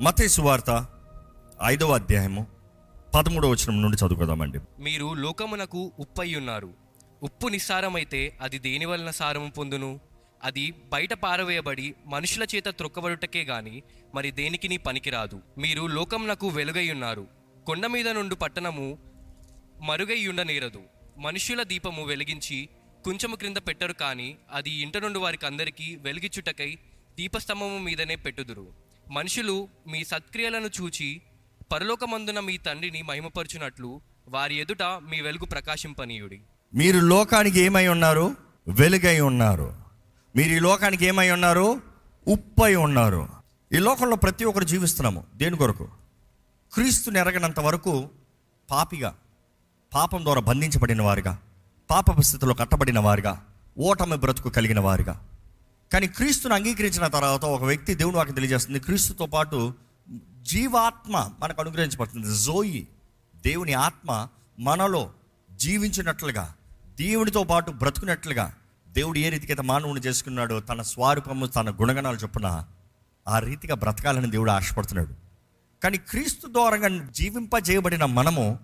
మతేసు వార్త ఐదవ అధ్యాయము పదమూడవ వచనం నుండి చదువుకుందామండి. మీరు లోకమునకు ఉప్పై ఉన్నారు. ఉప్పు నిస్సారమైతే అది దేని వలన సారము పొందును? అది బయట పారవేయబడి మనుషుల చేత త్రొక్కబడుటకే గాని మరి దేనికిని పనికిరాదు? మీరు లోకమునకు వెలుగై ఉన్నారు. కొండ మీద నుండి పట్టణము మరుగై ఉండనేరదు మనుష్యుల దీపము వెలిగించి కుంచము క్రింద పెట్టరు కానీ అది ఇంట నుండి వారికి అందరికీ వెలిగిచ్చుటకై దీపస్తంభము మీదనే పెట్టుదురు. మనుషులు మీ సత్క్రియలను చూచి పరలోకమందున మీ తండ్రిని మహిమపరచునట్లు వారి ఎదుట మీ వెలుగు ప్రకాశింపనీయుడి. మీరు లోకానికి ఏమై ఉన్నారు? వెలుగై ఉన్నారు. మీరు ఈ లోకానికి ఏమై ఉన్నారు? ఉప్పై ఉన్నారు. ఈ లోకంలో ప్రతి ఒక్కరు జీవిస్తున్నాము. దేని కొరకు? క్రీస్తుని ఎరగనంత వరకు పాపిగా పాపం ద్వారా బంధించబడిన వారుగా పాప స్థితిలో కట్టబడిన వారుగా ఓటమి బ్రతుకు కలిగిన వారుగా కానీ క్రీస్తుని అంగీకరించిన తర్వాత ఒక వ్యక్తి దేవుడు వాకి తెలియజేస్తుంది. క్రీస్తుతో పాటు జీవాత్మ మనకు అనుగ్రహించబడుతుంది. జోయి దేవుని ఆత్మ మనలో జీవించినట్లుగా దేవునితో పాటు బ్రతుకున్నట్లుగా దేవుడు ఏ రీతికైతే మానవుని చేసుకున్నాడో తన స్వరూపము తన గుణగణాలు చొప్పున ఆ రీతిగా బ్రతకాలని దేవుడు ఆశపడుతున్నాడు. కానీ క్రీస్తు ద్వారంగా జీవింపజేయబడిన మనము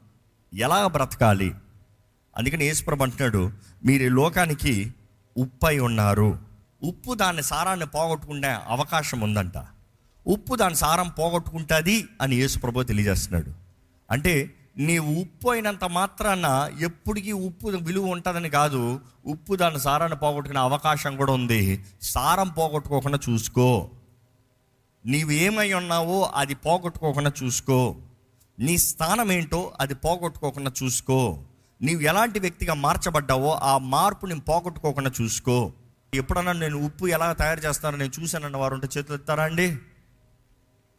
ఎలా బ్రతకాలి? అందుకని యేసుప్రభు అంటున్నాడు మీరు ఈ లోకానికి ఉప్పై ఉన్నారు. ఉప్పు దాని సారాన్ని పోగొట్టుకునే అవకాశం ఉందంట. ఉప్పు దాని సారం పోగొట్టుకుంటుంది అని యేసుప్రభు తెలియజేస్తున్నాడు. అంటే నీవు ఉప్పు అయినంత మాత్రాన ఎప్పటికీ ఉప్పు విలువ ఉంటుందని కాదు ఉప్పు దాని సారాన్ని పోగొట్టుకునే అవకాశం కూడా ఉంది. సారం పోగొట్టుకోకుండా చూసుకో. నీవు ఏమై ఉన్నావో అది పోగొట్టుకోకుండా చూసుకో. నీ స్థానం ఏంటో అది పోగొట్టుకోకుండా చూసుకో. నీవు ఎలాంటి వ్యక్తిగా మార్చబడ్డావో ఆ మార్పుని పోగొట్టుకోకుండా చూసుకో. ఎప్పుడన్నా నేను ఉప్పు ఎలా తయారు చేస్తానో నేను చూశానన్న వారు ఉంటే చేతులు ఎత్తారా అండి?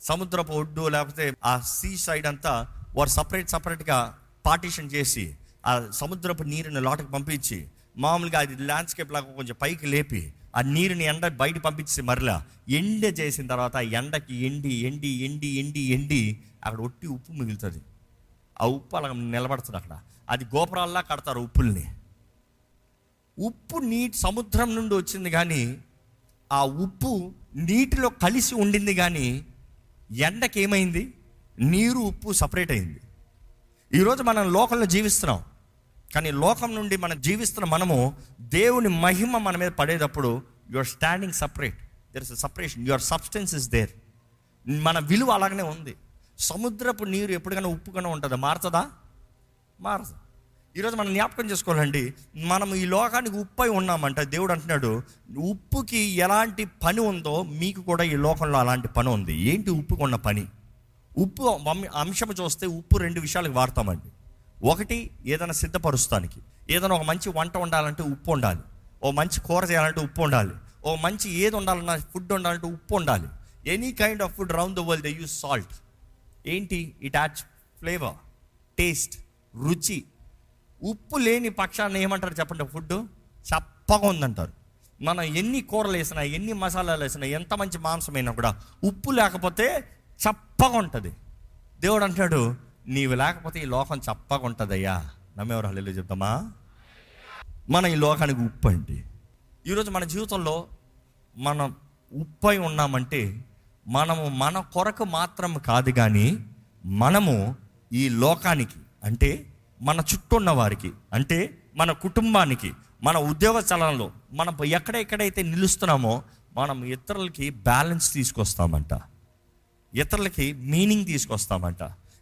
సముద్రపు ఒడ్డు లేకపోతే ఆ సీ సైడ్ అంతా వారు సపరేట్ సపరేట్గా పార్టీషన్ చేసి ఆ సముద్రపు నీరుని లోటకి పంపించి మామూలుగా అది ల్యాండ్స్కేప్ లాగా కొంచెం పైకి లేపి ఆ నీరుని ఎండ బయట పంపించి మరలా ఎండ చేసిన తర్వాత ఆ ఎండకి ఎండి ఎండి ఎండి ఎండి ఎండి అక్కడ ఒట్టి ఉప్పు మిగులుతుంది. ఆ ఉప్పు అలా నిలబడుతుంది అక్కడ. అది గోపురాల్లా కడతారు ఉప్పుల్ని. ఉప్పు నీటి సముద్రం నుండి వచ్చింది కానీ ఆ ఉప్పు నీటిలో కలిసి ఉండింది కానీ ఎండకి ఏమైంది నీరు ఉప్పు సపరేట్ అయింది. ఈరోజు మనం లోకంలో జీవిస్తున్నాం. కానీ లోకం నుండి మనం జీవిస్తున్న మనము దేవుని మహిమ మన మీద పడేటప్పుడు you are standing separate there is separation your substance is there మన విలువ అలాగనే ఉంది. సముద్రపు నీరు ఎప్పటికైనా ఉప్పుగానే ఉంటుందా? మారుతుందా? మారదు. ఈరోజు మనం జ్ఞాపకం చేసుకోవాలండి మనం ఈ లోకానికి ఉప్పై ఉన్నామంట. దేవుడు అంటున్నాడు ఉప్పుకి ఎలాంటి పని ఉందో మీకు కూడా ఈ లోకంలో అలాంటి పని ఉంది. ఏంటి ఉప్పుకు ఉన్న పని? ఉప్పు అంశం చూస్తే ఉప్పు రెండు విషయాలకు వాడతామండి. ఒకటి ఏదైనా సిద్ధపరుస్తానికి. ఏదైనా ఒక మంచి వంట వండాలంటే ఉప్పు ఉండాలి ఓ మంచి కూర చేయాలంటే ఉప్పు ఉండాలి ఓ మంచి ఏది ఉండాలన్నా ఫుడ్ ఉండాలంటే ఉప్పు ఉండాలి any kind of food round the world they use salt. ఏంటి? ఇట్ యాడ్స్ ఫ్లేవర్ టేస్ట్ రుచి ఉప్పు లేని పక్షాన్ని ఏమంటారు చెప్పండి? ఫుడ్ చప్పగా ఉందంటారు. మనం ఎన్ని కూరలు వేసినా ఎన్ని మసాలాలు వేసినా ఎంత మంచి మాంసమైనా కూడా ఉప్పు లేకపోతే చప్పగా ఉంటుంది. దేవుడు అంటాడు నీవు లేకపోతే ఈ లోకం చప్పగా ఉంటుందయ్యా. నమ్మేవారు హల్లు చెప్తామా? మన ఈ లోకానికి ఉప్పు అండి. ఈరోజు మన జీవితంలో మనం ఉప్పై ఉన్నామంటే మనము మన కొరకు మాత్రం కాదు కానీ మనము ఈ లోకానికి అంటే మన చుట్టూ ఉన్న వారికి అంటే మన కుటుంబానికి మన ఉద్యోగ స్థలంలో మనం ఎక్కడెక్కడైతే నిలుస్తున్నామో మనం ఇతరులకి బ్యాలెన్స్ తీసుకొస్తామంట. ఇతరులకి మీనింగ్ తీసుకొస్తామంట.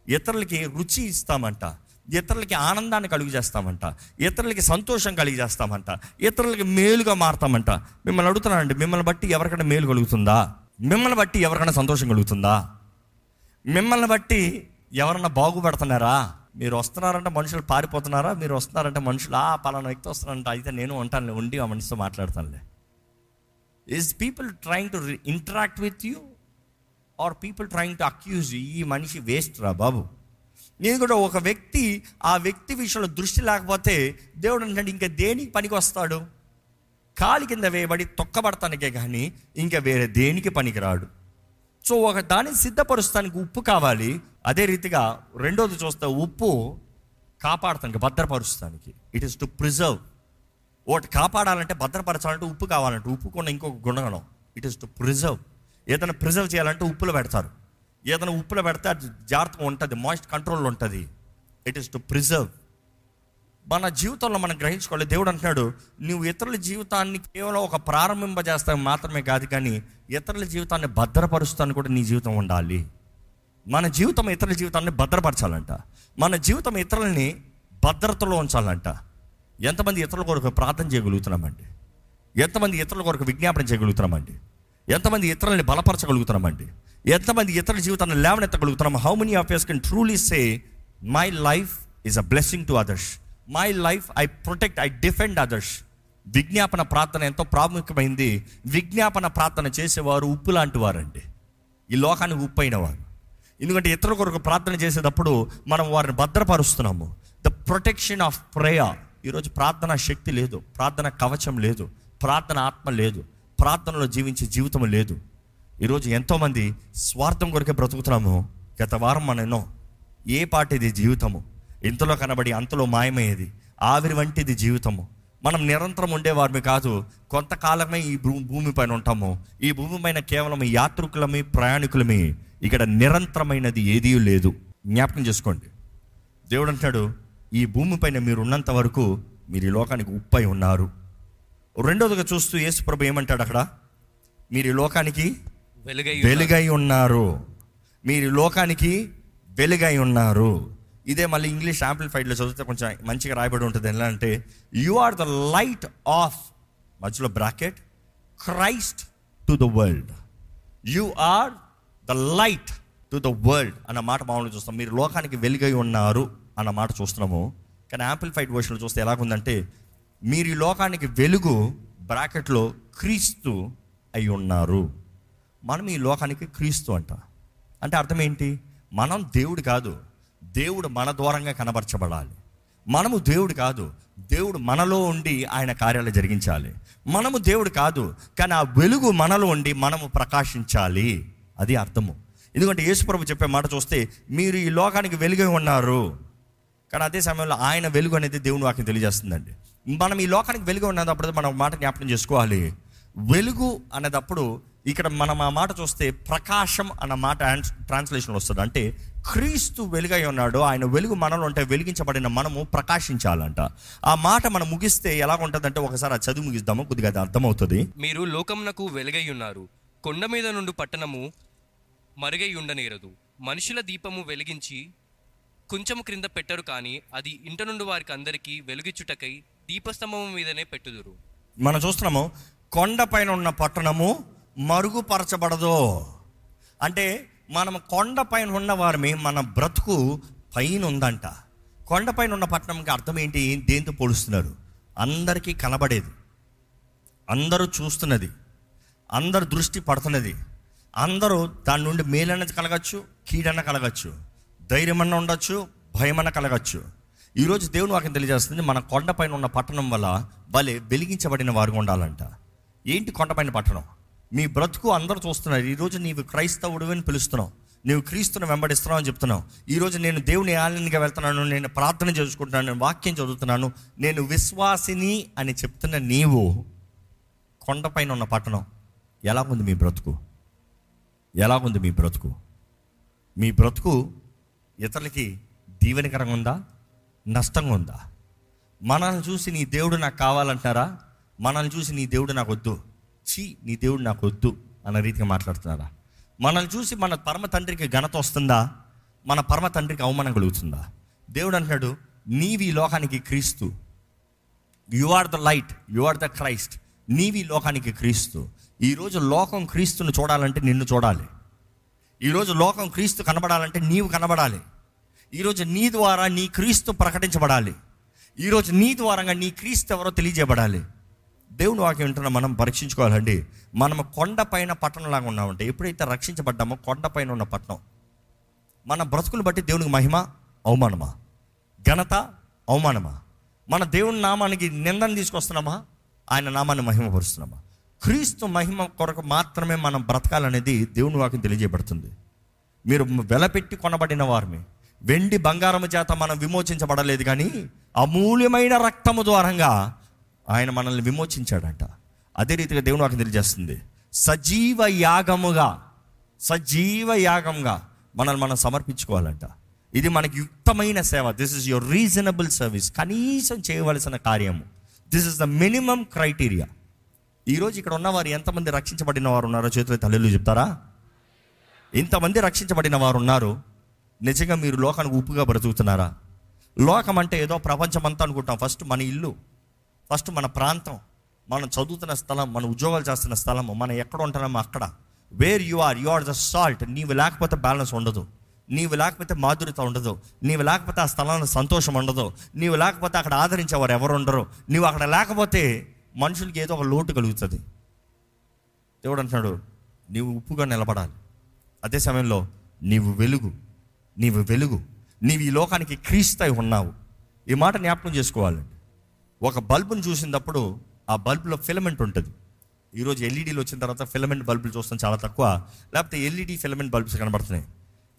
ఇతరులకి రుచి ఇస్తామంట. ఇతరులకి ఆనందాన్ని కలుగు చేస్తామంట. ఇతరులకి సంతోషం కలిగి చేస్తామంట. ఇతరులకి మేలుగా మారుతామంట. మిమ్మల్ని అడుగుతున్నానండి మిమ్మల్ని బట్టి ఎవరికైనా మేలు కలుగుతుందా? మిమ్మల్ని బట్టి ఎవరికైనా సంతోషం కలుగుతుందా? మిమ్మల్ని బట్టి ఎవరన్నా బాగుపడుతున్నారా? మీరు వస్తున్నారంటే మనుషులు పారిపోతున్నారా? మీరు వస్తున్నారంటే మనుషులు ఆ పలానా వ్యక్తి వస్తున్నారంట అయితే నేను ఉంటానులే ఉండి ఆ మనిషితో మాట్లాడతానులే. Is people trying to interact with you are people trying to accuse ఈ మనిషి వేస్ట్ రా బాబు. నేను కూడా ఒక వ్యక్తి ఆ వ్యక్తి విషయంలో దృష్టి లేకపోతే దేవుడు అంటే ఇంకా దేనికి పనికి వస్తాడు కాలి కింద వేయబడి తొక్కబడతానికే కానీ ఇంకా వేరే దేనికి పనికిరాడు? సో ఒక దాన్ని సిద్ధపరుస్తానికి ఉప్పు కావాలి. అదే రీతిగా రెండోది చూస్తే ఉప్పు కాపాడటానికి భద్రపరుస్తానికి. ఇట్ ఇస్ టు ప్రిజర్వ్ ఒకటి కాపాడాలంటే భద్రపరచాలంటే ఉప్పు కావాలంటే ఉప్పు కొన్న ఇంకొక గుణగణం. ఇట్ ఇస్ టు ప్రిజర్వ్ ఏదైనా ప్రిజర్వ్ చేయాలంటే ఉప్పులో పెడతారు. ఏదైనా ఉప్పులో పెడితే అది జాగ్రత్తగా ఉంటుంది మాయిస్ట్ కంట్రోల్ ఉంటుంది. ఇట్ ఈస్ టు ప్రిజర్వ్ మన జీవితంలో మనం గ్రహించుకోవాలి. దేవుడు అంటున్నాడు నువ్వు ఇతరుల జీవితాన్ని కేవలం ఒక ప్రారంభింపజేస్తావు మాత్రమే కాదు కానీ ఇతరుల జీవితాన్ని భద్రపరుస్తాను కూడా నీ జీవితం ఉండాలి. మన జీవితం ఇతరుల జీవితాన్ని భద్రపరచాలంట. మన జీవితం ఇతరులని భద్రతలో ఉంచాలంట. ఎంతమంది ఇతరుల కొరకు ప్రార్థన చేయగలుగుతున్నామండి? ఎంతమంది ఇతరుల కొరకు విజ్ఞాపన చేయగలుగుతున్నామండి? ఎంతమంది ఇతరులని బలపరచగలుగుతున్నామండి? ఎంతమంది ఇతరుల జీవితాన్ని లేవనెత్తగలుగుతున్నాం? How many of yours can truly say my life is a blessing to others my life I protect I defend others విజ్ఞాపన ప్రార్థన ఎంతో ప్రాముఖ్యమైంది. విజ్ఞాపన ప్రార్థన చేసేవారు ఉప్పు లాంటి వారండి. ఈ లోకానికి ఉప్పు అయిన వారు. ఎందుకంటే ఇతరుల కొరకు ప్రార్థన చేసేటప్పుడు మనం వారిని భద్రపరుస్తున్నాము. ద ప్రొటెక్షన్ ఆఫ్ ప్రేయర్ ఈరోజు ప్రార్థన శక్తి లేదు. ప్రార్థన కవచం లేదు. ప్రార్థన ఆత్మ లేదు. ప్రార్థనలో జీవించే జీవితం లేదు. ఈరోజు ఎంతోమంది స్వార్థం కొరకే బ్రతుకుతున్నాము. గత వారం మనం ఏ పాటిది జీవితము? ఇంతలో కనబడి అంతలో మాయమయ్యేది ఆవిరి వంటిది జీవితము. మనం నిరంతరం ఉండేవారిని కాదు కొంతకాలమే ఈ భూ భూమి పైన ఉంటాము. ఈ భూమి పైన కేవలం యాత్రికులమి ప్రయాణికులమి. ఇక్కడ నిరంతరమైనది ఏదీ లేదు. జ్ఞాపకం చేసుకోండి. దేవుడు అంటాడు ఈ భూమి పైన మీరు ఉన్నంత వరకు మీరు ఈ లోకానికి ఉప్పై ఉన్నారు. రెండోదిగా చూస్తూ యేసు ప్రభు ఏమంటాడు అక్కడ? మీరు ఈ లోకానికి వెలుగై వెలుగై ఉన్నారు. మీరు లోకానికి వెలుగై ఉన్నారు. ఇదే మళ్ళీ ఇంగ్లీష్ యాంప్లిఫైడ్లో చదివితే కొంచెం మంచిగా రాయబడి ఉంటుంది. ఎలా అంటే you are the light of మధ్యలో bracket Christ to the world you are the light to the world అన్న మాట మామూలుగా చూస్తాం. మీరు లోకానికి వెలుగై ఉన్నారు అన్న మాట చూస్తున్నాము. కానీ యాంప్లిఫైడ్ వర్షన్లో చూస్తే ఎలాగుందంటే మీరు ఈ లోకానికి వెలుగు బ్రాకెట్లో క్రీస్తు అయి ఉన్నారు. మనం ఈ లోకానికి క్రీస్తు అంట. అంటే అర్థం ఏంటి? మనం దేవుడు కాదు. దేవుడు మన ద్వారంగా కనబరచబడాలి. మనము దేవుడు కాదు దేవుడు మనలో ఉండి ఆయన కార్యాలు జరిగించాలి. మనము దేవుడు కాదు కానీ ఆ వెలుగు మనలో ఉండి మనము ప్రకాశించాలి. అది అర్థము. ఎందుకంటే యేసుప్రభు చెప్పే మాట చూస్తే మీరు ఈ లోకానికి వెలుగై ఉన్నారు. కానీ అదే సమయంలో ఆయన వెలుగు అనేది దేవుని వాక్యం తెలియజేస్తుందండి. మనం ఈ లోకానికి వెలుగు ఉన్నప్పుడు మనం మాట జ్ఞాపకం చేసుకోవాలి. వెలుగు అనేటప్పుడు ఇక్కడ మనం ఆ మాట చూస్తే ప్రకాశం అన్న మాట ట్రాన్స్లేషన్ వస్తుంది. అంటే క్రీస్తు వెలుగై ఉన్నాడు ఆయన వెలుగు మనలో ఉంటే వెలిగించబడిన మనము ప్రకాశించాలంట. ఆ మాట మనం ముగిస్తే ఎలా ఉంటుందంటే ఒకసారి ఆ చదువు ముగిద్దాము కొద్దిగా అది అర్థమవుతుంది. మీరు లోకమునకు వెలుగై ఉన్నారు. కొండ మీద నుండి పట్టణము మరుగై ఉండనేరదు. మనుషుల దీపము వెలిగించి కొంచెము క్రింద పెట్టరు కానీ అది ఇంట నుండి వారికి అందరికీ వెలుగిచ్చుటకై దీపస్తంభము మీదనే పెట్టుదురు. మనం చూస్తున్నాము కొండ పైన ఉన్న పట్టణము మరుగుపరచబడదు. అంటే మనం కొండ పైన ఉన్న వారిని మన బ్రతుకు పైన ఉందంట కొండ పైన ఉన్న పట్టణంకి అర్థం ఏంటి? దేంతో పోలుస్తున్నారు? అందరికీ కనబడేది. అందరూ చూస్తున్నది. అందరు దృష్టి పడుతున్నది. అందరూ దాని నుండి మేలన్నది కలగచ్చు కీడన్న కలగచ్చు ధైర్యమన్న ఉండొచ్చు భయమన్న కలగచ్చు. ఈరోజు దేవుని వాక్యం తెలియజేస్తుంది మన కొండపైన ఉన్న పట్టణం వల్ల భలే వెలిగించబడిన వారు ఉండాలంట. ఏంటి కొండపైన పట్టణం? మీ బ్రతుకు అందరూ చూస్తున్నారు. ఈరోజు నీవు క్రైస్తవుడు అని పిలుస్తున్నావు. నీవు క్రీస్తుని వెంబడిస్తున్నావు అని చెప్తున్నావు. ఈరోజు నేను దేవుని ఆలయంగా వెళ్తున్నాను. నేను ప్రార్థన చేసుకుంటున్నాను. నేను వాక్యం చదువుతున్నాను. నేను విశ్వాసిని అని చెప్తున్న నీవు కొండపైన ఉన్న పట్టణం ఎలాగుంది మీ బ్రతుకు? ఎలాగుంది మీ బ్రతుకు? మీ బ్రతుకు ఇతరులకి దీవెనకరంగా ఉందా? నష్టంగా ఉందా? మనల్ని చూసి నీ దేవుడు నాకు కావాలంటారా మనల్ని చూసి నీ దేవుడు నాకు వద్దు. చీ నీ దేవుడు నాకు వద్దు అన్న రీతిగా మాట్లాడుతున్నారా? మనల్ని చూసి మన పరమ తండ్రికి ఘనత వస్తుందా? మన పరమ తండ్రికి అవమానం కలుగుతుందా? దేవుడు అంటున్నాడు నీవి లోకానికి క్రీస్తు. You are the light you are the Christ నీవి లోకానికి క్రీస్తు. ఈరోజు లోకం క్రీస్తుని చూడాలంటే నిన్ను చూడాలి. ఈరోజు లోకం క్రీస్తు కనబడాలంటే నీవు కనబడాలి. ఈరోజు నీ ద్వారా నీ క్రీస్తు ప్రకటించబడాలి. ఈరోజు నీ ద్వారంగా నీ క్రీస్తు ఎవరో తెలియజేయబడాలి. దేవుని వాక్యం వింటున్న మనం పరీక్షించుకోవాలండి. మనం కొండపైన పట్టణంలాగా ఉన్నామంటే ఎప్పుడైతే రక్షించబడ్డామో కొండపైన ఉన్న పట్టణం. మన బ్రతుకులు బట్టి దేవునికి మహిమ అవమానమా? ఘనత అవమానమా? మన దేవుని నామానికి నిందను తీసుకొస్తున్నామా? ఆయన నామాన్ని మహిమపరుస్తున్నామా? క్రీస్తు మహిమ కొరకు మాత్రమే మనం బ్రతకాలనేది దేవుని వాక్యం తెలియజేయబడుతుంది. మీరు వెలపెట్టి కొనబడిన వారిని వెండి బంగారము చేత మనం విమోచించబడలేదు కానీ అమూల్యమైన రక్తము ద్వారంగా ఆయన మనల్ని విమోచించాడంట. అదే రీతిగా దేవుని నాకు తెలియజేస్తుంది. సజీవ యాగముగా సజీవ యాగంగా మనల్ని మనం సమర్పించుకోవాలంట. ఇది మనకి యుక్తమైన సేవ. This is your reasonable service కనీసం చేయవలసిన కార్యము. This is the minimum criteria ఈరోజు ఇక్కడ ఉన్నవారు ఎంతమంది రక్షించబడిన వారు ఉన్నారో చేతులు తల్లిలు చెప్తారా? ఇంతమంది రక్షించబడిన వారు ఉన్నారు. నిజంగా మీరు లోకానికి ఉప్పుగా బ్రతుకుతున్నారా? లోకం అంటే ఏదో ప్రపంచం అంతా అనుకుంటాం. ఫస్ట్ మన ఇల్లు. ఫస్ట్ మన ప్రాంతం మనం చదువుతున్న స్థలం మన ఉద్యోగాలు చేస్తున్న స్థలం మనం ఎక్కడ ఉంటున్నామో అక్కడ. Where you are you are the salt నీవు లేకపోతే బ్యాలెన్స్ ఉండదు. నీవు లేకపోతే మాధుర్యత ఉండదు. నీవు లేకపోతే ఆ స్థలంలో సంతోషం ఉండదు. నీవు లేకపోతే అక్కడ ఆదరించేవారు ఎవరు ఉండరు. నీవు అక్కడ లేకపోతే మనుషులకి ఏదో ఒక లోటు కలుగుతుంది. దేవుడు అంటున్నాడు నీవు ఉప్పుగా నిలబడాలి. అదే సమయంలో నీవు వెలుగు. నీవు వెలుగు. నీవు ఈ లోకానికి క్రీస్తై ఉన్నావు. ఈ మాట జ్ఞాపకం చేసుకోవాలండి. ఒక బల్బును చూసినప్పుడు ఆ బల్బులో ఫిలమెంట్ ఉంటుంది. ఈరోజు ఎల్ఈడీలు వచ్చిన తర్వాత ఫిలమెంట్ బల్బులు చూస్తాం చాలా తక్కువ. లేకపోతే ఎల్ఈడి ఫిలమెంట్ బల్బ్స్ కనబడుతున్నాయి.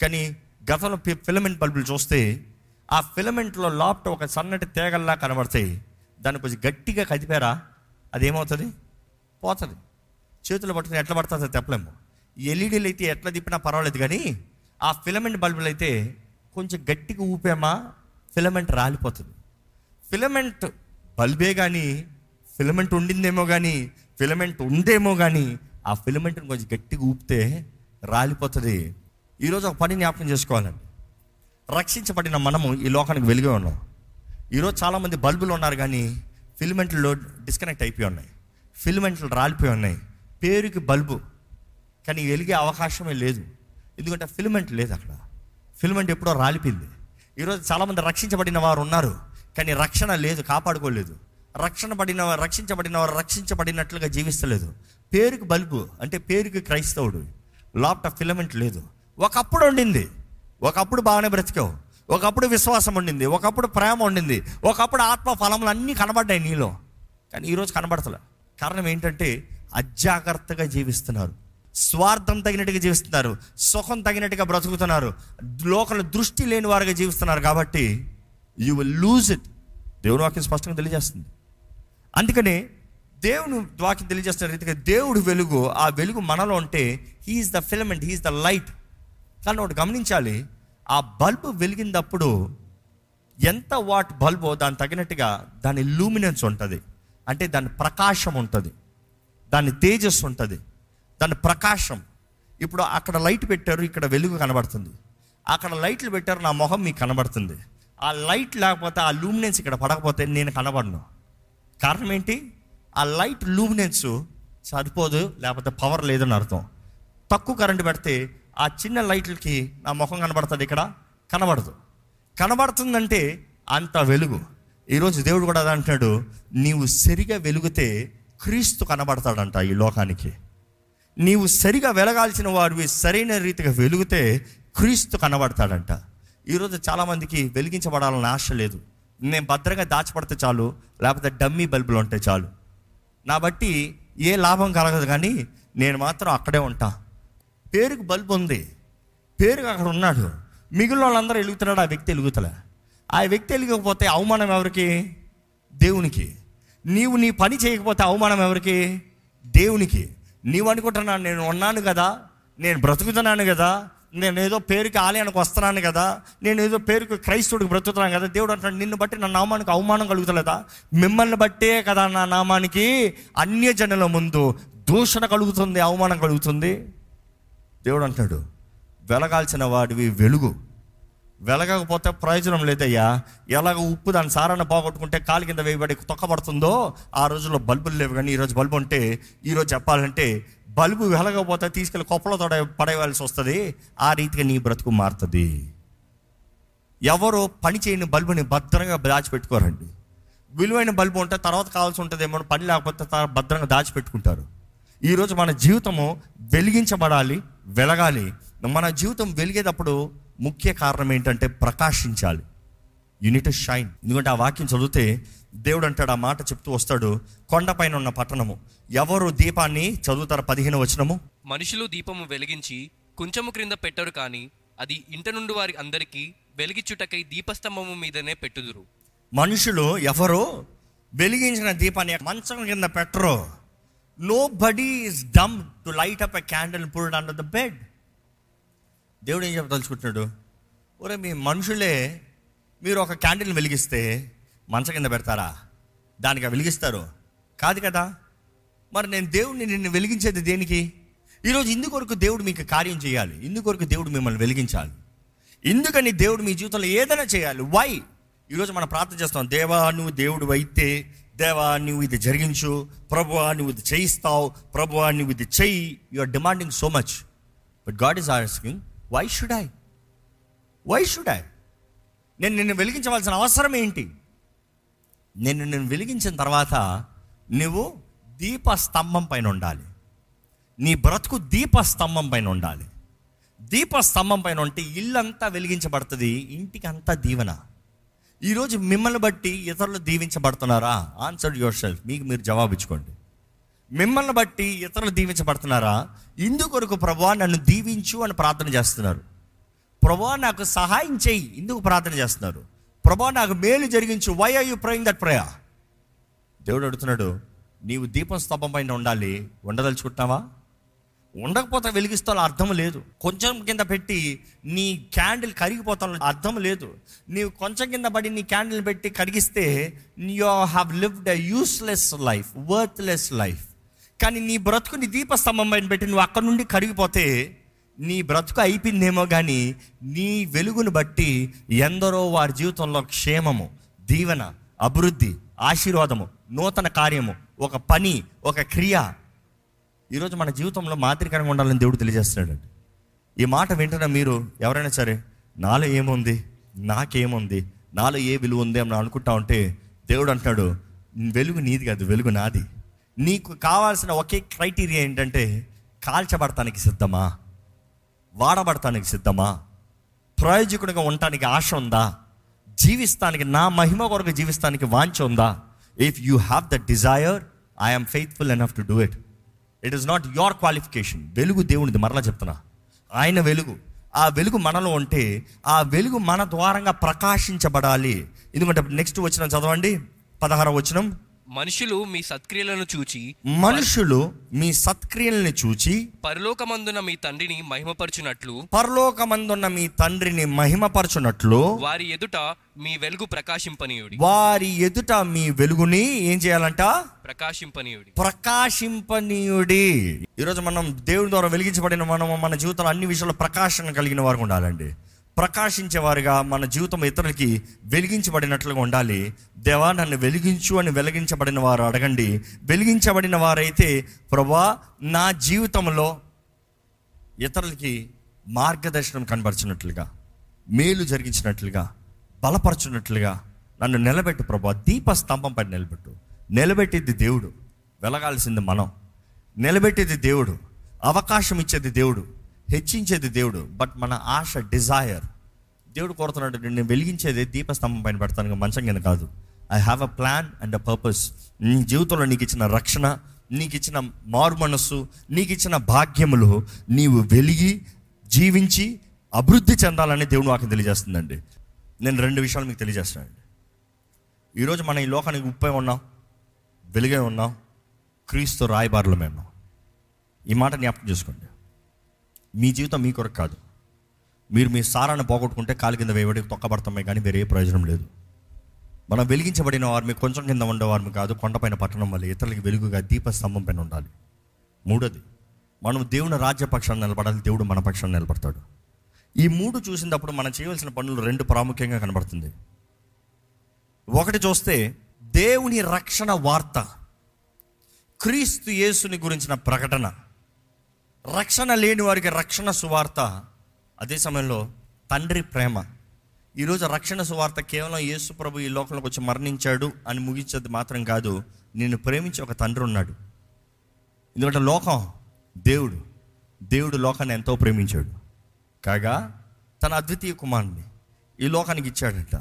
కానీ గతంలో ఫిలమెంట్ బల్బులు చూస్తే ఆ ఫిలమెంట్లో లాప్ట్ ఒక సన్నటి తేగల్లా కనబడతాయి దాన్ని కొంచెం గట్టిగా కదిపారా? అదేమవుతుంది? పోతుంది. చేతులు పట్టుకుని ఎట్లా పడుతుంది తెప్పలేము. ఎల్ఈడీలు అయితే ఎట్లా తిప్పినా పర్వాలేదు కానీ ఆ ఫిలమెంట్ బల్బులు అయితే కొంచెం గట్టిగా ఊపామా? ఫిలమెంట్ రాలిపోతుంది. ఫిలమెంట్ బల్బే కానీ ఫిలమెంట్ ఉండిందేమో కానీ ఫిలమెంట్ ఉందేమో కానీ ఆ ఫిలమెంట్ని కొంచెం గట్టిగా ఊపితే రాలిపోతుంది. ఈరోజు ఒక పని జ్ఞాపకం చేసుకోవాలండి. రక్షించబడిన మనము ఈ లోకానికి వెలుగే ఉన్నాం. ఈరోజు చాలామంది బల్బులు ఉన్నారు కానీ ఫిలమెంట్లు డిస్కనెక్ట్ అయిపోయి ఉన్నాయి. ఫిలమెంట్లు రాలిపోయి ఉన్నాయి. పేరుకి బల్బు కానీ వెలిగే అవకాశమే లేదు. ఎందుకంటే ఫిలమెంట్ లేదు అక్కడ. ఫిలమెంట్ ఎప్పుడో రాలిపోయింది. ఈరోజు చాలామంది రక్షించబడిన వారు ఉన్నారు. కానీ రక్షణ లేదు కాపాడుకోలేదు. రక్షణ పడిన రక్షించబడిన వారు రక్షించబడినట్లుగా జీవిస్తలేదు. పేరుకి బల్బు అంటే పేరుకి క్రైస్తవుడు. లాప్ట ఫిలమెంట్ లేదు. ఒకప్పుడు ఉండింది. ఒకప్పుడు బాగానే బ్రతికావు. ఒకప్పుడు విశ్వాసం ఉండింది. ఒకప్పుడు ప్రేమ ఉండింది. ఒకప్పుడు ఆత్మ ఫలములు అన్నీ కనబడ్డాయి నీలో. కానీ ఈరోజు కనబడతలే. కారణం ఏంటంటే అజాగ్రత్తగా జీవిస్తున్నారు. స్వార్థం తగినట్టుగా జీవిస్తున్నారు. సుఖం తగినట్టుగా బ్రతుకుతున్నారు. లోకల దృష్టి లేని వారుగా జీవిస్తున్నారు కాబట్టి యు విల్ లూజ్ ఇట్ దేవుని వాక్యం స్పష్టంగా తెలియజేస్తుంది. అందుకనే దేవుని వాక్యం తెలియజేస్తున్న రీతిగా దేవుడు వెలుగు ఆ వెలుగు మనలో ఉంటే he is the filament he is the light కానీ ఒకటి గమనించాలి ఆ బల్బు వెలిగినప్పుడు ఎంత వాట్ బల్బో దాని తగినట్టుగా దాని లూమినెన్స్ ఉంటుంది. అంటే దాని ప్రకాశం ఉంటుంది. దాని తేజస్సు ఉంటుంది. దాని ప్రకాశం. ఇప్పుడు అక్కడ లైట్ పెట్టారు ఇక్కడ వెలుగు కనబడుతుంది. అక్కడ లైట్లు పెట్టారు నా మొహం మీకు కనబడుతుంది. ఆ లైట్ లేకపోతే ఆ లూమినెన్స్ ఇక్కడ పడకపోతే నేను కనబడను. కారణం ఏంటి? ఆ లైట్ లూమినెన్స్ సరిపోదు లేకపోతే పవర్ లేదని అర్థం. తక్కువ కరెంట్ పెడితే ఆ చిన్న లైట్లకి నా ముఖం కనబడుతుంది ఇక్కడ? కనబడదు. కనబడుతుందంటే అంత వెలుగు. ఈరోజు దేవుడు కూడా అది అంటున్నాడు నీవు సరిగా వెలుగుతే క్రీస్తు కనబడతాడంట ఈ లోకానికి. నీవు సరిగా వెలగాల్సిన వాడివి సరైన రీతిగా వెలుగుతే క్రీస్తు కనబడతాడంట. ఈరోజు చాలామందికి వెలిగించబడాలని ఆశ లేదు. నేను భద్రంగా దాచిపడితే చాలు లేకపోతే డమ్మీ బల్బులు ఉంటే చాలు. నా బట్టి ఏ లాభం కలగదు కానీ నేను మాత్రం అక్కడే ఉంటా. పేరుకు బల్బు ఉంది. పేరుకు అక్కడ ఉన్నాడు. మిగిలిన వాళ్ళందరూ వెలుగుతున్నాడు ఆ వ్యక్తి వెలుగుతలే. ఆ వ్యక్తి వెలిగకపోతే అవమానం ఎవరికి? దేవునికి. నీవు నీ పని చేయకపోతే అవమానం ఎవరికి? దేవునికి. నీవు అనుకుంటున్నాను నేను ఉన్నాను కదా నేను బ్రతుకుతున్నాను కదా నేను ఏదో పేరుకి ఆలయానికి వస్తున్నాను కదా నేను ఏదో పేరుకి క్రైస్తవుడికి బ్రతుకుతున్నాను కదా దేవుడు అంటాడు నిన్ను బట్టి నా నామానికి అవమానం కలుగుతలేదా? మిమ్మల్ని బట్టే కదా నా నామానికి అన్య జనుల ముందు దూషణ కలుగుతుంది అవమానం కలుగుతుంది. దేవుడు అంటాడు వెలగాల్సిన వాడివి వెలుగు. వెలగకపోతే ప్రయోజనం లేదయ్యా. ఎలాగ ఉప్పు దాని సారాన్ని పోగొట్టుకుంటే కాలు కింద వేయబడి తొక్కబడుతుందో ఆ రోజుల్లో బల్బులు లేవు కానీ ఈరోజు బల్బు ఉంటే ఈరోజు చెప్పాలంటే బల్బు వెలగకపోతే తీసుకెళ్ళి కొప్పలో తొడ పడేయాల్సి వస్తుంది. ఆ రీతిగా నీ బ్రతుకు మారుతుంది. ఎవరు పని చేయని బల్బుని భద్రంగా దాచిపెట్టుకోరండి. విలువైన బల్బు ఉంటే తర్వాత కావాల్సి ఉంటుందేమో పని లేకపోతే భద్రంగా దాచిపెట్టుకుంటారు. ఈరోజు మన జీవితము వెలిగించబడాలి వెలగాలి. మన జీవితం వెలిగేటప్పుడు ముఖ్య కారణం ఏంటంటే ప్రకాశించాలి. యూనిట్ షైన్ ఎందుకంటే ఆ వాక్యం చదివితే దేవుడు అంటాడు ఆ మాట చెప్తూ వస్తాడు కొండపైన ఉన్న పట్టణము. ఎవరు దీపాన్ని చదువుతారు పదిహేను వచనము? మనుషులు దీపము వెలిగించి కొంచెము క్రింద పెట్టరు కానీ అది ఇంట నుండి వారి అందరికీ వెలిగిచ్చుటకై దీపస్తంభము మీదనే పెట్టుదురు. మనుషులు ఎవరు వెలిగించిన దీపాన్ని మంచం కింద పెట్టరు? Nobody is dumb to light up a candle pulled under the bed దేవుడు ఏం చెప్పదలుచుకుంటున్నాడు? ఒరే మీ మనుషులే మీరు ఒక క్యాండిల్ వెలిగిస్తే మంచ కింద పెడతారా? దానికి వెలిగిస్తారు. కాదు కదా? మరి నేను దేవుడిని నిన్ను వెలిగించేది దేనికి? ఈరోజు ఇందుకొరకు దేవుడు మీకు కార్యం చేయాలి. ఇందుకొరకు దేవుడు మిమ్మల్ని వెలిగించాలి. ఎందుకని దేవుడు మీ జీవితంలో ఏదైనా చేయాలి. వై ఈరోజు మనం ప్రార్థన చేస్తాం. దేవా నువ్వు దేవుడు అయితే దేవా నువ్వు ఇది జరిగించు. ప్రభువా నువ్వు ఇది చేయిస్తావు. ప్రభువా నువ్వు ఇది చెయ్యి you are demanding so much but God is asking why should I why should I నేను నిన్ను వెలిగించవలసిన అవసరం ఏంటి? నేను నిన్ను వెలిగించిన తర్వాత నువ్వు దీపస్తంభం పైన ఉండాలి. నీ బ్రతుకు దీపస్తంభం పైన ఉండాలి. దీపస్తంభం పైన ఉంటే ఇల్లంతా వెలిగించబడుతుంది. ఇంటికి అంతా దీవెన. ఈరోజు మిమ్మల్ని బట్టి ఇతరులు దీవించబడుతున్నారా? ఆన్సర్ యువర్ సెల్ఫ్ మీకు మీరు జవాబు ఇచ్చుకోండి. మిమ్మల్ని బట్టి ఇతరులు దీవించబడుతున్నారా? ఇందుకొరకు ప్రభా నన్ను దీవించు అని ప్రార్థన చేస్తున్నారు. ప్రభా నాకు సహాయం చేయి. ఇందుకు ప్రార్థన చేస్తున్నారు. ప్రభా నాకు మేలు జరిగించు. Why are you praying that prayer దేవుడు అడుగుతున్నాడు నీవు దీపం స్తంభం పైన ఉండాలి ఉండదలుచుకుంటున్నావా? ఉండకపోతే వెలిగిస్తాలో అర్థం లేదు. కొంచెం కింద పెట్టి నీ క్యాండిల్ కరిగిపోతాను అర్థం లేదు. నీవు కొంచెం కింద పడి నీ క్యాండిల్ పెట్టి కరిగిస్తే you have lived a useless life worthless life. కానీ నీ బ్రతుకుని దీపస్తంభం పైన పెట్టి నువ్వు అక్కడ నుండి కరిగిపోతే నీ బ్రతుకు అయిపోయిందేమో కానీ నీ వెలుగును బట్టి ఎందరో వారి జీవితంలో క్షేమము దీవెన అభివృద్ధి ఆశీర్వాదము నూతన కార్యము ఒక పని ఒక క్రియ. ఈరోజు మన జీవితంలో మాదిరికరంగా ఉండాలని దేవుడు తెలియజేస్తున్నాడు ఈ మాట వింటున్న మీరు ఎవరైనా సరే నాలో ఏముంది? నాకేముంది? నాలో ఏ విలువ ఉంది? అని అనుకుంటా ఉంటే దేవుడు అంటున్నాడు వెలుగు నీది కాదు వెలుగు నాది. నీకు కావాల్సిన ఒకే క్రైటీరియా ఏంటంటే కాల్చబడటానికి సిద్ధమా? వాడబడటానికి సిద్ధమా? ప్రయోజకుడిగా ఉండటానికి ఆశ ఉందా? జీవిస్తానికి నా మహిమ కొరకు జీవిస్తానికి వాంఛ ఉందా? If you have the desire I'm faithful enough to do it it is not your qualification వెలుగు దేవునిది మరలా చెప్తున్నా. ఆయన వెలుగు. ఆ వెలుగు మనలో ఉంటే ఆ వెలుగు మన ద్వారంగా ప్రకాశించబడాలి. ఎందుకంటే నెక్స్ట్ వచ్చిన చదవండి. పదహారవ వచనం. మనుషులు మీ సత్క్రియలను చూచి మనుషులు మీ సత్క్రియల్ని చూచి పరలోకమందున మీ తండ్రిని మహిమపరచునట్లు పరలోకమందున్న మీ తండ్రిని మహిమపరచునట్లు వారి ఎదుట మీ వెలుగు ప్రకాశింపనీయుడి. వారి ఎదుట మీ వెలుగుని ఏం చేయాలంట? ప్రకాశింపనీయుడి. ప్రకాశింపనీయుడి. ఈరోజు మనం దేవుడి ద్వారా వెలిగించబడిన మనం మన జీవితంలో అన్ని విషయాల్లో ప్రకాశం కలిగిన వారు ఉండాలండి. ప్రకాశించేవారుగా మన జీవితం ఇతరులకి వెలిగించబడినట్లుగా ఉండాలి. దేవా నన్ను వెలిగించు అని వెలిగించబడిన వారు అడగండి. వెలిగించబడిన వారైతే ప్రభా నా జీవితంలో ఇతరులకి మార్గదర్శనం కనబరిచినట్లుగా మేలు జరిగించినట్లుగా బలపరచున్నట్లుగా నన్ను నిలబెట్టు ప్రభా. దీప స్తంభం నిలబెట్టు. నిలబెట్టేది దేవుడు. వెలగాల్సింది మనం. నిలబెట్టేది దేవుడు. అవకాశం ఇచ్చేది దేవుడు. హెచ్చించేది దేవుడు బట్ మన ఆశ డిజైర్. దేవుడు కోరుతున్నాడు నేను వెలిగించేది దీపస్తంభం పైన పెడతాను మంచం కింద కాదు. I have a plan and a purpose నీ జీవితంలో నీకు ఇచ్చిన రక్షణ నీకు ఇచ్చిన మారు మనస్సు నీకు ఇచ్చిన భాగ్యములు నీవు వెలిగి జీవించి అభివృద్ధి చెందాలని దేవుడు నాకు తెలియజేస్తుందండి. నేను రెండు విషయాలు మీకు తెలియజేస్తానండి ఈరోజు మన ఈ లోకానికి ఉప్పై ఉన్నాం వెలుగే ఉన్నాం క్రీస్తు రాయబారులమే ఉన్నాం. ఈ మాట జ్ఞాపకం చేసుకోండి. మీ జీవితం మీ కొరకు కాదు. మీరు మీ సారాన్ని పోగొట్టుకుంటే కాలు కింద వేయబడి తొక్కబడతామే కానీ వేరే ప్రయోజనం లేదు. మనం వెలిగించబడిన వారిని కొంచెం కింద ఉండేవారిని కాదు కొండపైన పట్టణం వల్ల ఇతరులకి వెలుగుగా దీపస్తంభం పైన ఉండాలి. మూడోది మనం దేవుని రాజ్యపక్షాన్ని నిలబడాలి దేవుడు మన పక్షాన్ని నిలబడతాడు. ఈ మూడు చూసినప్పుడు మనం చేయవలసిన పనులు రెండు ప్రాముఖ్యంగా కనబడుతుంది. ఒకటి చూస్తే దేవుని రక్షణ వార్త క్రీస్తు యేసుని గురించిన ప్రకటన. రక్షణ లేని వారికి రక్షణ సువార్త. అదే సమయంలో తండ్రి ప్రేమ. ఈరోజు రక్షణ సువార్త కేవలం యేసు ప్రభు ఈ లోకంలోకి వచ్చి మరణించాడు అని ముగించేది మాత్రం కాదు నిన్ను ప్రేమించి ఒక తండ్రి ఉన్నాడు. ఎందుకంటే లోకం దేవుడు. దేవుడు లోకాన్ని ఎంతో ప్రేమించాడు. కాగా తన అద్వితీయ కుమారుని ఈ లోకానికి ఇచ్చాడట.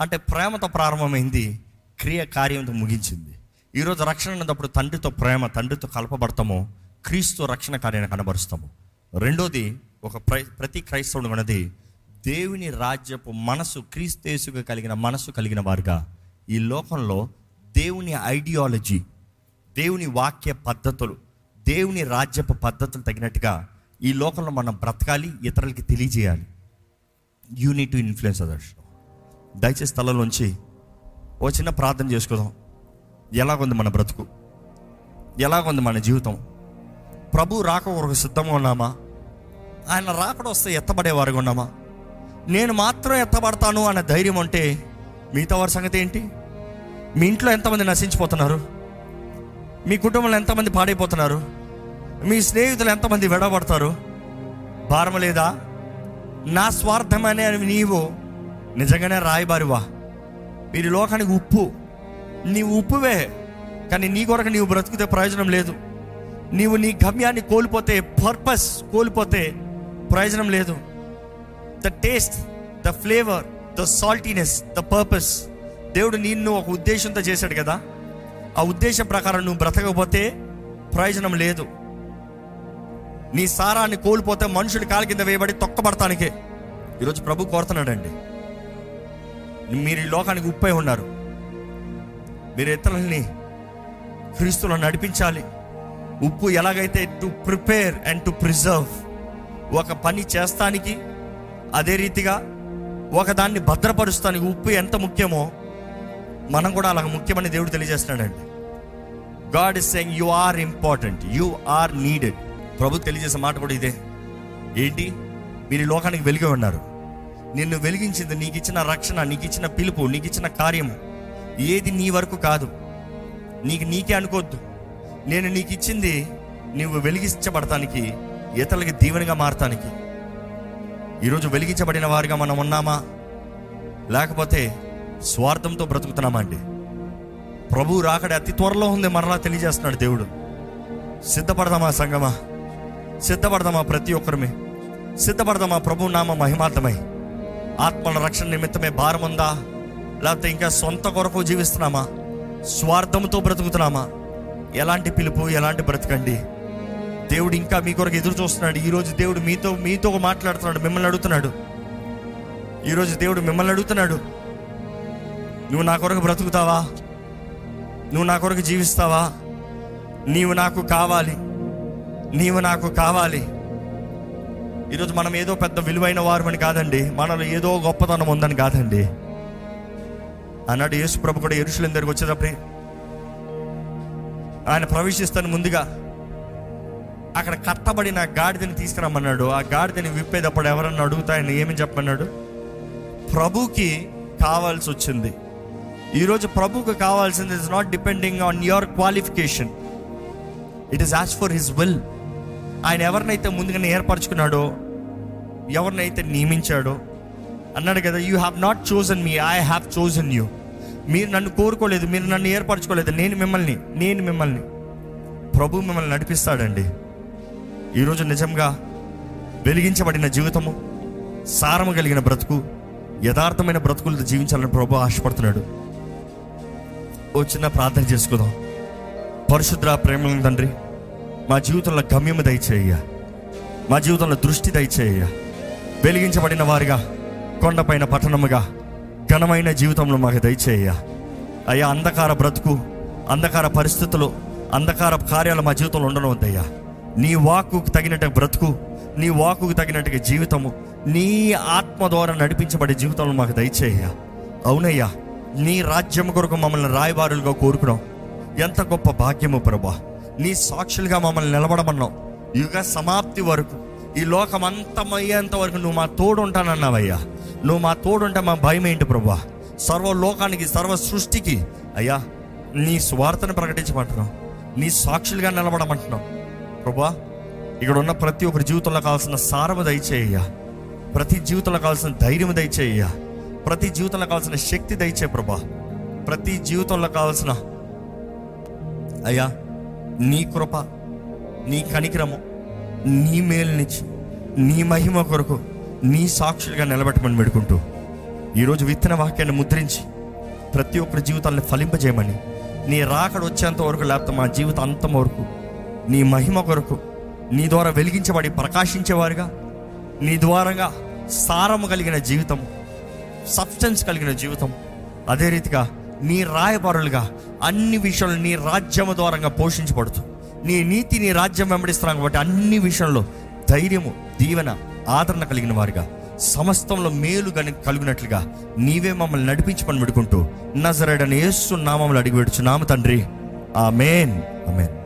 అంటే ప్రేమతో ప్రారంభమైంది క్రియ కార్యంతో ముగించింది. ఈరోజు రక్షణ అన్నప్పుడు తండ్రితో ప్రేమ తండ్రితో కలపబడతాము క్రీస్తు రక్షణ కార్యాన్ని కనబరుస్తాము. రెండోది ఒక ప్ర ప్రతి క్రైస్తవుడు అనేది దేవుని రాజ్యపు మనసు క్రీస్తేసుగా కలిగిన మనసు కలిగిన వారుగా. ఈ లోకంలో దేవుని ఐడియాలజీ దేవుని వాక్య పద్ధతులు దేవుని రాజ్యపు పద్ధతులు తగినట్టుగా ఈ లోకంలో మనం బ్రతకాలి ఇతరులకి తెలియజేయాలి. యూనిట్ టు ఇన్ఫ్లుయెన్స్ అదర్స్ దయచేసి స్థలంలోంచి ఓ చిన్న ప్రార్థన చేసుకుందాం. ఎలాగుంది మన బ్రతుకు? ఎలాగుంది మన జీవితం? ప్రభు రాక కొరకు సిద్ధంగా ఉన్నామా? ఆయన రాకడ వస్తే ఎత్తబడేవారుగా ఉన్నామా? నేను మాత్రం ఎత్తబడతాను అనే ధైర్యం అంటే మిగతా వారి సంగతి ఏంటి? మీ ఇంట్లో ఎంతమంది నశించిపోతున్నారు? మీ కుటుంబంలో ఎంతమంది పాడైపోతున్నారు? మీ స్నేహితులు ఎంతమంది విడబడతారు భారం లేదా? నా స్వార్థమనే నీవు నిజంగానే రాయబారివా? మీరు లోకానికి ఉప్పు. నీవు ఉప్పువే కానీ నీ కొరకు నీవు బ్రతికితే ప్రయోజనం లేదు. నీవు నీ గమ్యాన్ని కోల్పోతే పర్పస్ కోల్పోతే ప్రయోజనం లేదు. The taste the flavour the saltiness the purpose దేవుడు నిన్ను ఒక ఉద్దేశంతో చేశాడు కదా? ఆ ఉద్దేశం ప్రకారం నువ్వు బ్రతకపోతే ప్రయోజనం లేదు. నీ సారాన్ని కోల్పోతే మనుషుడి కాలు కింద వేయబడి తొక్కబడతానికే ఈరోజు ప్రభు కోరుతున్నాడండి. మీరు ఈ లోకానికి ఉప్పై ఉన్నారు. మీరు ఇతరులని క్రీస్తులను నడిపించాలి. ఉప్పు ఎలాగైతే to prepare and to preserve ఒక పని చేస్తానికి అదే రీతిగా ఒక దాన్ని భద్రపరుస్తానికి ఉప్పు ఎంత ముఖ్యమో మనం కూడా అలాగ ముఖ్యమని దేవుడు తెలియజేస్తున్నాడండి. God is saying you are important you are needed ప్రభు తెలియజేసే మాట కూడా ఇదే. ఏంటి? మీరు లోకానికి వెలిగి ఉన్నారు. నిన్ను వెలిగించింది నీకు ఇచ్చిన రక్షణ నీకు ఇచ్చిన పిలుపు నీకు ఇచ్చిన కార్యము. ఏది నీ వరకు కాదు. నీకు నీకే అనుకోవద్దు. నేను నీకు ఇచ్చింది నువ్వు వెలిగించబడటానికి ఇతరులకి దీవెనగా మారటానికి. ఈరోజు వెలిగించబడిన వారిగా మనం ఉన్నామా? లేకపోతే స్వార్థంతో బ్రతుకుతున్నామా అండి? ప్రభు రాకడ అతి త్వరలో ఉంది మరలా తెలియజేస్తున్నాడు దేవుడు. సిద్ధపడదామా సంగమా? సిద్ధపడదామా ప్రతి ఒక్కరమే? సిద్ధపడదామా ప్రభు నామ మహిమార్థమై? ఆత్మల రక్షణ నిమిత్తమే భారం ఉందా? లేకపోతే ఇంకా సొంత కొరకు జీవిస్తున్నామా? స్వార్థంతో బ్రతుకుతున్నామా? ఎలాంటి పిలుపు ఎలాంటి బ్రతకండి? దేవుడు ఇంకా మీ కొరకు ఎదురు చూస్తున్నాడు. ఈరోజు దేవుడు మీతో మీతో మాట్లాడుతున్నాడు మిమ్మల్ని అడుగుతున్నాడు. ఈరోజు దేవుడు మిమ్మల్ని అడుగుతున్నాడు. నువ్వు నా కొరకు బ్రతుకుతావా? నువ్వు నా కొరకు జీవిస్తావా? నీవు నాకు కావాలి. నీవు నాకు కావాలి. ఈరోజు మనం ఏదో పెద్ద విలువైన వారమని కాదండి. మనలో ఏదో గొప్పతనం ఉందని కాదండి. అన్నాడు యేసు ప్రభు కూడా ఎరుషులం దగ్గరికి వచ్చేటప్పుడే ఆయన ప్రవేశిస్తాను ముందుగా. అక్కడ కట్టబడిన గాడిదని తీసుకురమ్మన్నాడు. ఆ గాడిదని విప్పేటప్పుడు ఎవరన్నా అడుగుతా ఆయన ఏమని చెప్పమన్నాడు? ప్రభుకి కావాల్సి వచ్చింది. ఈరోజు ప్రభుకు కావాల్సింది is not depending on your qualification it is as for his will ఆయన ఎవరినైతే ముందుగానే ఏర్పరచుకున్నాడో ఎవరినైతే నియమించాడో అన్నాడు కదా you have not chosen me I have chosen you మీరు నన్ను కోరుకోలేదు మీరు నన్ను ఏర్పరచుకోలేదు. నేను మిమ్మల్ని నేను మిమ్మల్ని. ప్రభు మిమ్మల్ని నడిపిస్తాడండి. ఈరోజు నిజంగా వెలిగించబడిన జీవితము సారము కలిగిన బ్రతుకు యథార్థమైన బ్రతుకులతో జీవించాలని ప్రభు ఆశపడుతున్నాడు. ఓ చిన్న ప్రార్థన చేసుకుందాం. పరిశుద్ర ప్రేమ తండ్రి మా జీవితంలో గమ్యము దయచేయ మా జీవితంలో దృష్టి దయచేయ వెలిగించబడిన వారిగా కొండపైన పట్టణముగా ఘనమైన జీవితంలో మాకు దయచేయ అయ్యా అంధకార బ్రతుకు అంధకార పరిస్థితులు అంధకార కార్యాలు మా జీవితంలో ఉండడం వద్దయ్యా నీ వాక్కుకు తగినట్టు బ్రతుకు నీ వాక్కుకు తగినట్టుగా జీవితము నీ ఆత్మ ద్వారా నడిపించబడే జీవితంలో మాకు దయచేయ అవునయ్యా నీ రాజ్యం కొరకు మమ్మల్ని రాయబారులుగా కోరుకున్నాం. ఎంత గొప్ప భాగ్యము ప్రభా. నీ సాక్షులుగా మమ్మల్ని నిలబడమన్నావు. యుగ సమాప్తి వరకు ఈ లోకం అంతమయ్యేంత వరకు నువ్వు మా తోడు ఉంటానన్నావయ్యా నువ్వు మా తోడుంటే మా భయం ఏంటి ప్రభా? సర్వ లోకానికి సర్వ సృష్టికి అయ్యా నీ స్వార్థను ప్రకటించమంటున్నావు నీ సాక్షులుగా నిలబడమంటున్నావు ప్రభా ఇక్కడ ఉన్న ప్రతి ఒక్కరి జీవితంలో కావాల్సిన సారము దయచేయ్యా. ప్రతి జీవితంలో కావాల్సిన ధైర్యం దయచేయ్యా. ప్రతి జీవితంలో కావాల్సిన శక్తి దయచే ప్రభా. ప్రతి జీవితంలో కావాల్సిన అయ్యా నీ కృప నీ కనికరము నీ మేలునిచ్చి నీ మహిమ కొరకు నీ సాక్షులుగా నిలబెట్టమని పెడుకుంటూ ఈరోజు విత్తన వాక్యాన్ని ముద్రించి ప్రతి ఒక్కరి జీవితాన్ని ఫలింపజేయమని నీ రాకడ వచ్చేంత వరకు లేకపోతే మా జీవితం అంతం వరకు నీ మహిమ కొరకు నీ ద్వారా వెలిగించబడి ప్రకాశించేవారుగా నీ ద్వారంగా సారము కలిగిన జీవితం సబ్స్టెన్స్ కలిగిన జీవితం అదే రీతిగా నీ రాయబారులుగా అన్ని విషయాలు నీ రాజ్యము ద్వారంగా పోషించబడుతూ నీ నీతి నీ రాజ్యం వెంబడిస్తున్నాం కాబట్టి అన్ని విషయంలో ధైర్యము దీవెన ఆదరణ కలిగిన వారిగా సమస్తంలో మేలు గని కలుగునట్లుగా నీవే మమ్మల్ని నడిపించమని పెడుకుంటూ నజరడని ఏసు నామములు అడిగి పెడుచున్నాము తండ్రి. ఆమెన్. ఆమెన్.